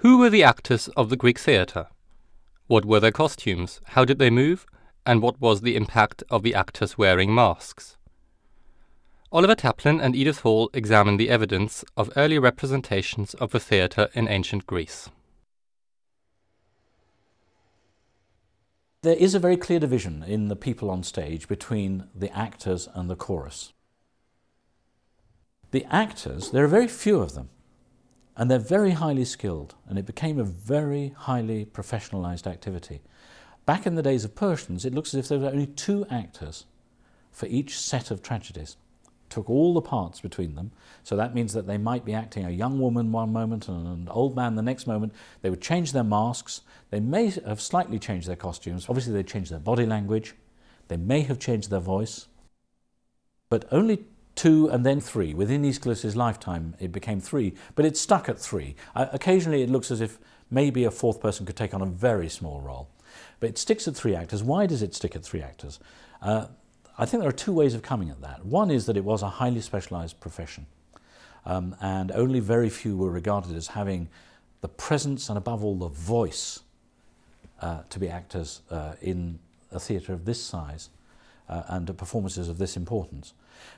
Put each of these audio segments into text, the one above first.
Who were the actors of the Greek theatre? What were their costumes? How did they move? And what was the impact of the actors wearing masks? Oliver Taplin and Edith Hall examine the evidence of early representations of the theatre in ancient Greece. There is a very clear division in the people on stage between the actors and the chorus. The actors, there are very few of them, and they're very highly skilled, and it became a very highly professionalized activity. Back in the days of Persians, it looks as if there were only two actors for each set of tragedies took all the parts between them. So that means that they might be acting a young woman one moment and an old man the next moment. They would change their masks. They may have slightly changed their costumes. Obviously, they changed their body language. They may have changed their voice. But only two and then three. Within Aeschylus' lifetime, it became three, but it stuck at three. Uh, occasionally, it looks as if maybe a fourth person could take on a very small role. But it sticks at three actors. Why does it stick at three actors? Uh, I think there are two ways of coming at that. One is that it was a highly specialized profession, um, and only very few were regarded as having the presence and, above all, the voice uh, to be actors uh, in a theatre of this size uh, and performances of this importance.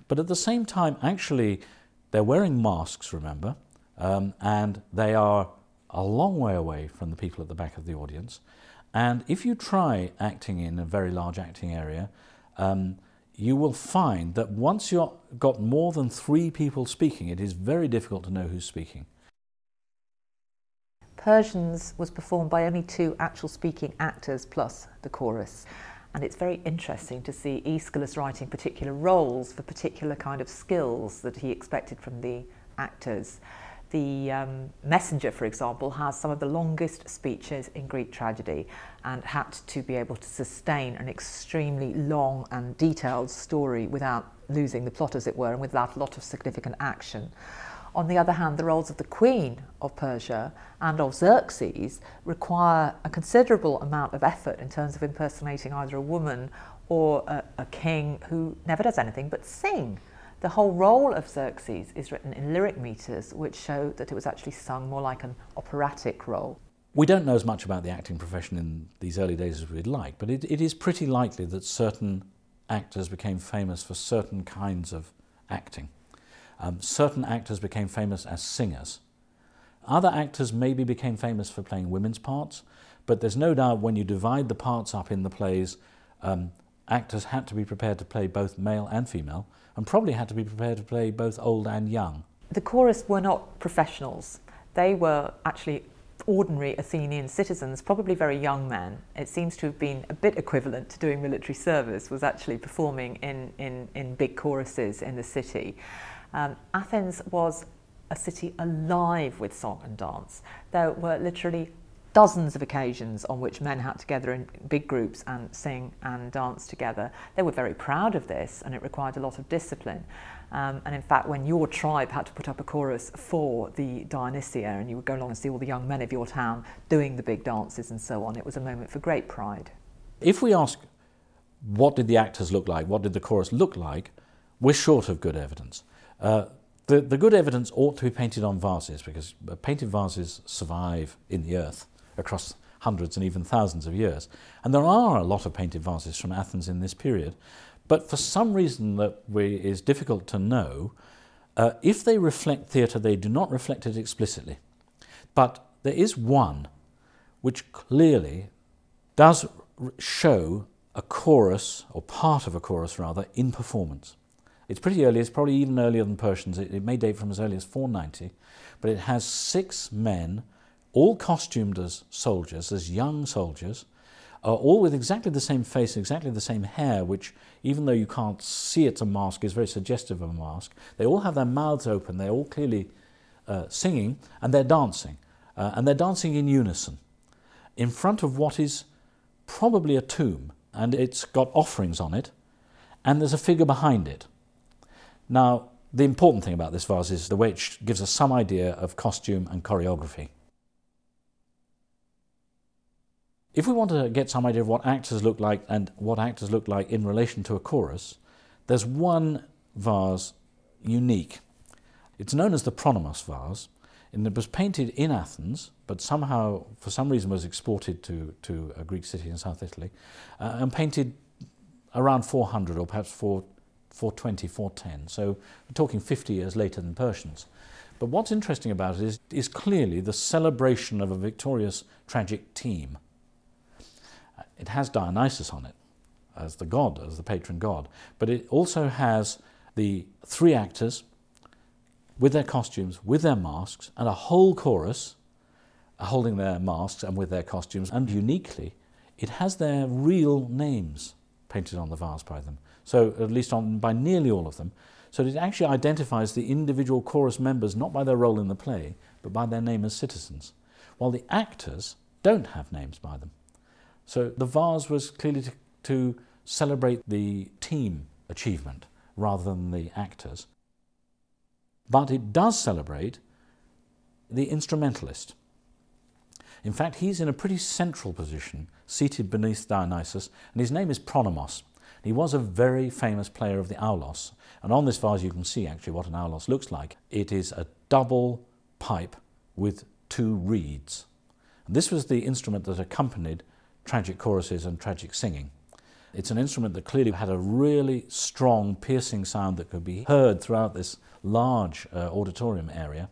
But at the same time, actually, they're wearing masks, remember, um, and they are a long way away from the people at the back of the audience. And if you try acting in a very large acting area, um, you will find that once you've got more than three people speaking, it is very difficult to know who's speaking. Persians was performed by only two actual speaking actors plus the chorus. And it's very interesting to see Aeschylus writing particular roles for particular kind of skills that he expected from the actors. The um, messenger, for example, has some of the longest speeches in Greek tragedy and had to be able to sustain an extremely long and detailed story without losing the plot, as it were, and without a lot of significant action. On the other hand, the roles of the Queen of Persia and of Xerxes require a considerable amount of effort in terms of impersonating either a woman or a, a king who never does anything but sing. The whole role of Xerxes is written in lyric meters, which show that it was actually sung more like an operatic role. We don't know as much about the acting profession in these early days as we'd like, but it, it is pretty likely that certain actors became famous for certain kinds of acting. Um, certain actors became famous as singers. Other actors maybe became famous for playing women's parts, but there's no doubt when you divide the parts up in the plays, um, actors had to be prepared to play both male and female, and probably had to be prepared to play both old and young. The chorus were not professionals. They were actually ordinary Athenian citizens, probably very young men. It seems to have been a bit equivalent to doing military service, was actually performing in, in, in big choruses in the city. Um, Athens was a city alive with song and dance. There were literally dozens of occasions on which men had to gather in big groups and sing and dance together. They were very proud of this and it required a lot of discipline. Um, and in fact, when your tribe had to put up a chorus for the Dionysia and you would go along and see all the young men of your town doing the big dances and so on, it was a moment for great pride. If we ask, what did the actors look like, what did the chorus look like, we're short of good evidence. Uh, the, the good evidence ought to be painted on vases because painted vases survive in the earth across hundreds and even thousands of years. And there are a lot of painted vases from Athens in this period. But for some reason that we, is difficult to know, uh, if they reflect theatre, they do not reflect it explicitly. But there is one which clearly does show a chorus, or part of a chorus rather, in performance. It's pretty early, it's probably even earlier than Persians. It, it may date from as early as 490, but it has six men all costumed as soldiers, as young soldiers, uh, all with exactly the same face, exactly the same hair, which, even though you can't see it's a mask, is very suggestive of a mask. They all have their mouths open, they're all clearly uh, singing, and they're dancing. Uh, and they're dancing in unison in front of what is probably a tomb, and it's got offerings on it, and there's a figure behind it. Now, the important thing about this vase is the way it gives us some idea of costume and choreography. If we want to get some idea of what actors look like and what actors look like in relation to a chorus, there's one vase unique. It's known as the Pronomos vase. and it was painted in Athens, but somehow, for some reason, was exported to, to a Greek city in South Italy, uh, and painted around 400 or perhaps 4, 420, 410. So we're talking 50 years later than Persians. But what's interesting about it is, is clearly the celebration of a victorious tragic team. Uh, it has Dionysus on it as the god, as the patron god, but it also has the three actors with their costumes, with their masks, and a whole chorus holding their masks and with their costumes. And uniquely, it has their real names painted on the vase by them. So, at least on, by nearly all of them. So, it actually identifies the individual chorus members not by their role in the play, but by their name as citizens. While the actors don't have names by them. So, the vase was clearly to, to celebrate the team achievement rather than the actors. But it does celebrate the instrumentalist. In fact, he's in a pretty central position, seated beneath Dionysus, and his name is Pronomos. He was a very famous player of the aulos, and on this vase you can see actually what an aulos looks like. It is a double pipe with two reeds. And this was the instrument that accompanied tragic choruses and tragic singing. It's an instrument that clearly had a really strong, piercing sound that could be heard throughout this large uh, auditorium area.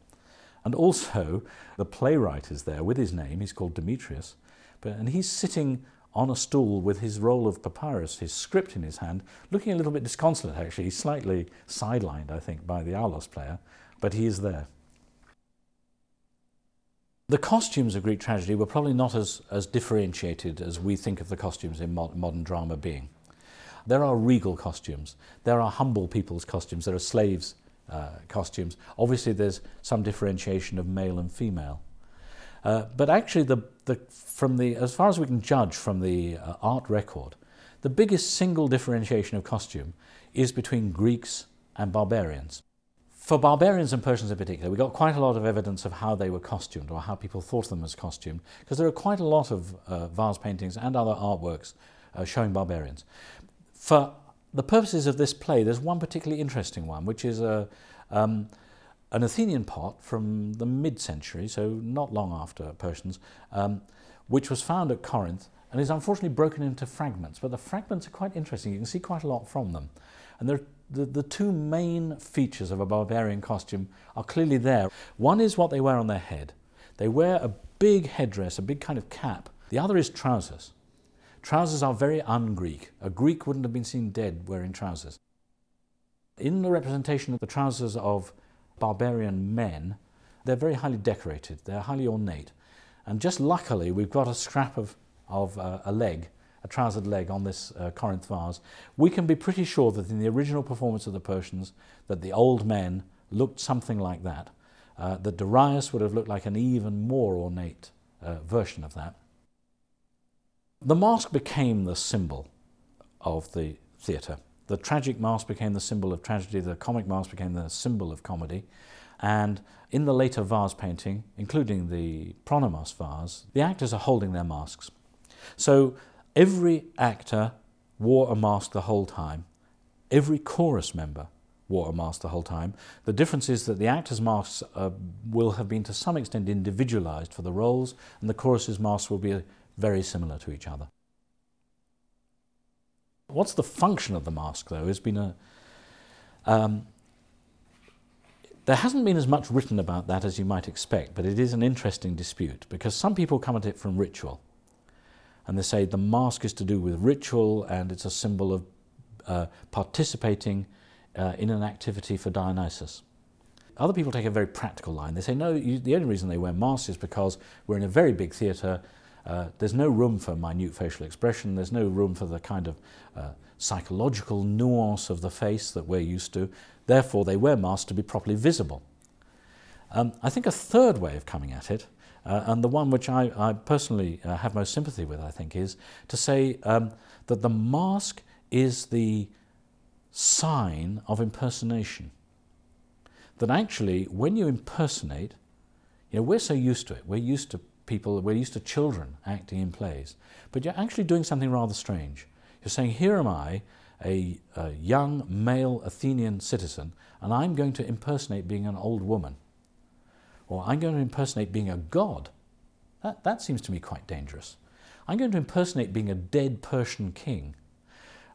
And also, the playwright is there with his name, he's called Demetrius, but, and he's sitting on a stool with his roll of papyrus, his script in his hand, looking a little bit disconsolate actually. He's slightly sidelined, I think, by the Aulos player, but he is there. The costumes of Greek tragedy were probably not as, as differentiated as we think of the costumes in mod modern drama being. There are regal costumes, there are humble people's costumes, there are slaves' uh, costumes. Obviously, there's some differentiation of male and female. Uh, but actually, the, the, from the, as far as we can judge from the uh, art record, the biggest single differentiation of costume is between Greeks and barbarians. For barbarians and Persians in particular, we got quite a lot of evidence of how they were costumed or how people thought of them as costumed, because there are quite a lot of uh, vase paintings and other artworks uh, showing barbarians. For the purposes of this play, there's one particularly interesting one, which is a, um, an Athenian pot from the mid-century, so not long after Persians, um, which was found at Corinth and is unfortunately broken into fragments. But the fragments are quite interesting. You can see quite a lot from them. And there the, the two main features of a barbarian costume are clearly there. One is what they wear on their head. They wear a big headdress, a big kind of cap. The other is trousers. Trousers are very un-Greek. A Greek wouldn't have been seen dead wearing trousers. In the representation of the trousers of barbarian men, they're very highly decorated, they're highly ornate. And just luckily, we've got a scrap of, of uh, a leg a trousered leg on this uh, Corinth vase, we can be pretty sure that in the original performance of the Persians, that the old men looked something like that. Uh, that Darius would have looked like an even more ornate uh, version of that. The mask became the symbol of the theatre. The tragic mask became the symbol of tragedy, the comic mask became the symbol of comedy. And in the later vase painting, including the Pronomos vase, the actors are holding their masks. So Every actor wore a mask the whole time. Every chorus member wore a mask the whole time. The difference is that the actors' masks uh, will have been to some extent individualized for the roles, and the chorus's masks will be very similar to each other. What's the function of the mask, though, has been a. Um, there hasn't been as much written about that as you might expect, but it is an interesting dispute because some people come at it from ritual and they say the mask is to do with ritual and it's a symbol of uh, participating uh, in an activity for Dionysus. Other people take a very practical line. They say, no, you, the only reason they wear masks is because we're in a very big theatre, uh, there's no room for minute facial expression, there's no room for the kind of uh, psychological nuance of the face that we're used to, therefore they wear masks to be properly visible. Um, I think a third way of coming at it uh, and the one which I, I personally uh, have most sympathy with, I think, is to say um, that the mask is the sign of impersonation. That actually, when you impersonate, you know, we're so used to it. We're used to people, we're used to children acting in plays. But you're actually doing something rather strange. You're saying, here am I, a, a young male Athenian citizen, and I'm going to impersonate being an old woman. or I'm going to impersonate being a god. That, that seems to me quite dangerous. I'm going to impersonate being a dead Persian king,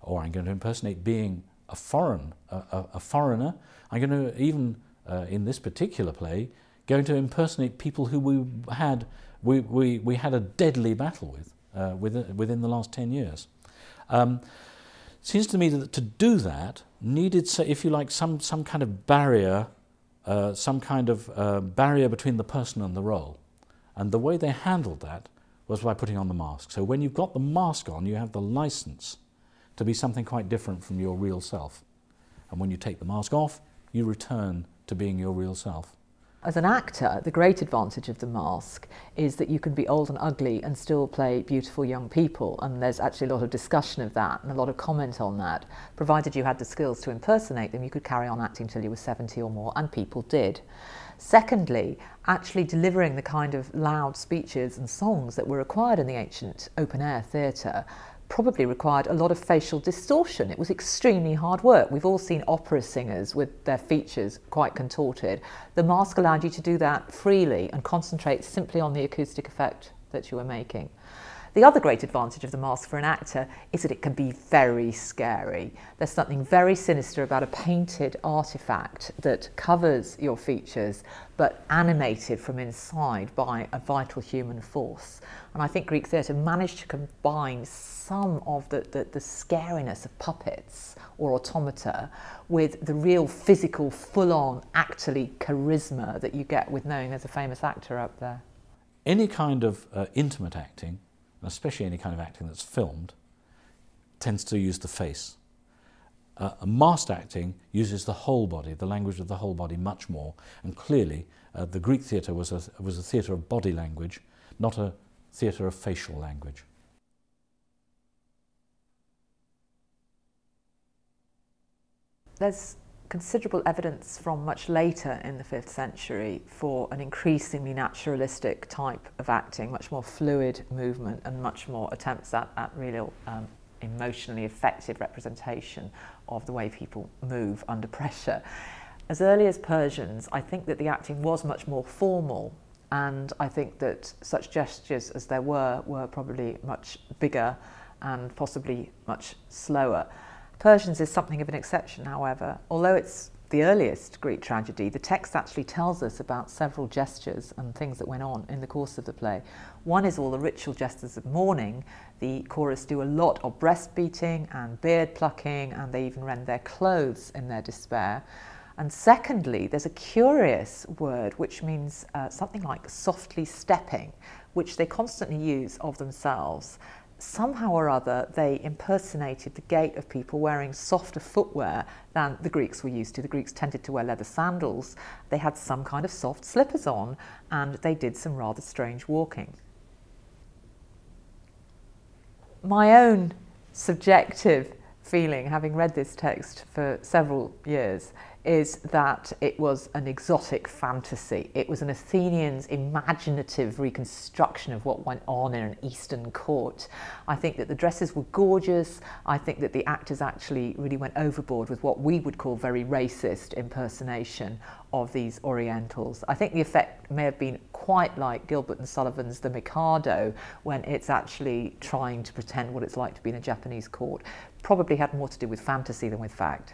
or I'm going to impersonate being a foreign, a, a, a foreigner. I'm going to even, uh, in this particular play, going to impersonate people who we had, we, we, we had a deadly battle with uh, within, within the last 10 years. Um, seems to me that to do that needed, if you like, some, some kind of barrier, uh, some kind of uh, barrier between the person and the role. And the way they handled that was by putting on the mask. So when you've got the mask on, you have the license to be something quite different from your real self. And when you take the mask off, you return to being your real self. As an actor, the great advantage of the mask is that you can be old and ugly and still play beautiful young people. And there's actually a lot of discussion of that and a lot of comment on that. Provided you had the skills to impersonate them, you could carry on acting till you were 70 or more, and people did. Secondly, actually delivering the kind of loud speeches and songs that were required in the ancient open air theatre probably required a lot of facial distortion. It was extremely hard work. We've all seen opera singers with their features quite contorted. The mask allowed you to do that freely and concentrate simply on the acoustic effect that you were making. The other great advantage of the mask for an actor is that it can be very scary. There's something very sinister about a painted artifact that covers your features but animated from inside by a vital human force. And I think Greek theatre managed to combine some of the, the, the scariness of puppets or automata with the real physical, full on, actually charisma that you get with knowing there's a famous actor up there. Any kind of uh, intimate acting especially any kind of acting that's filmed, tends to use the face. Uh, masked acting uses the whole body, the language of the whole body, much more. And clearly, uh, the Greek theatre was a, was a theatre of body language, not a theatre of facial language. There's considerable evidence from much later in the 5th century for an increasingly naturalistic type of acting, much more fluid movement and much more attempts at, at real um, emotionally effective representation of the way people move under pressure. As early as Persians, I think that the acting was much more formal and I think that such gestures as there were were probably much bigger and possibly much slower. Persians is something of an exception, however. Although it's the earliest Greek tragedy, the text actually tells us about several gestures and things that went on in the course of the play. One is all the ritual gestures of mourning. The chorus do a lot of breast beating and beard plucking, and they even rend their clothes in their despair. And secondly, there's a curious word which means uh, something like softly stepping, which they constantly use of themselves somehow or other they impersonated the gait of people wearing softer footwear than the Greeks were used to. The Greeks tended to wear leather sandals. They had some kind of soft slippers on and they did some rather strange walking. My own subjective feeling, having read this text for several years, is that it was an exotic fantasy. It was an Athenian's imaginative reconstruction of what went on in an Eastern court. I think that the dresses were gorgeous. I think that the actors actually really went overboard with what we would call very racist impersonation of these Orientals. I think the effect may have been quite like Gilbert and Sullivan's The Mikado when it's actually trying to pretend what it's like to be in a Japanese court. Probably had more to do with fantasy than with fact.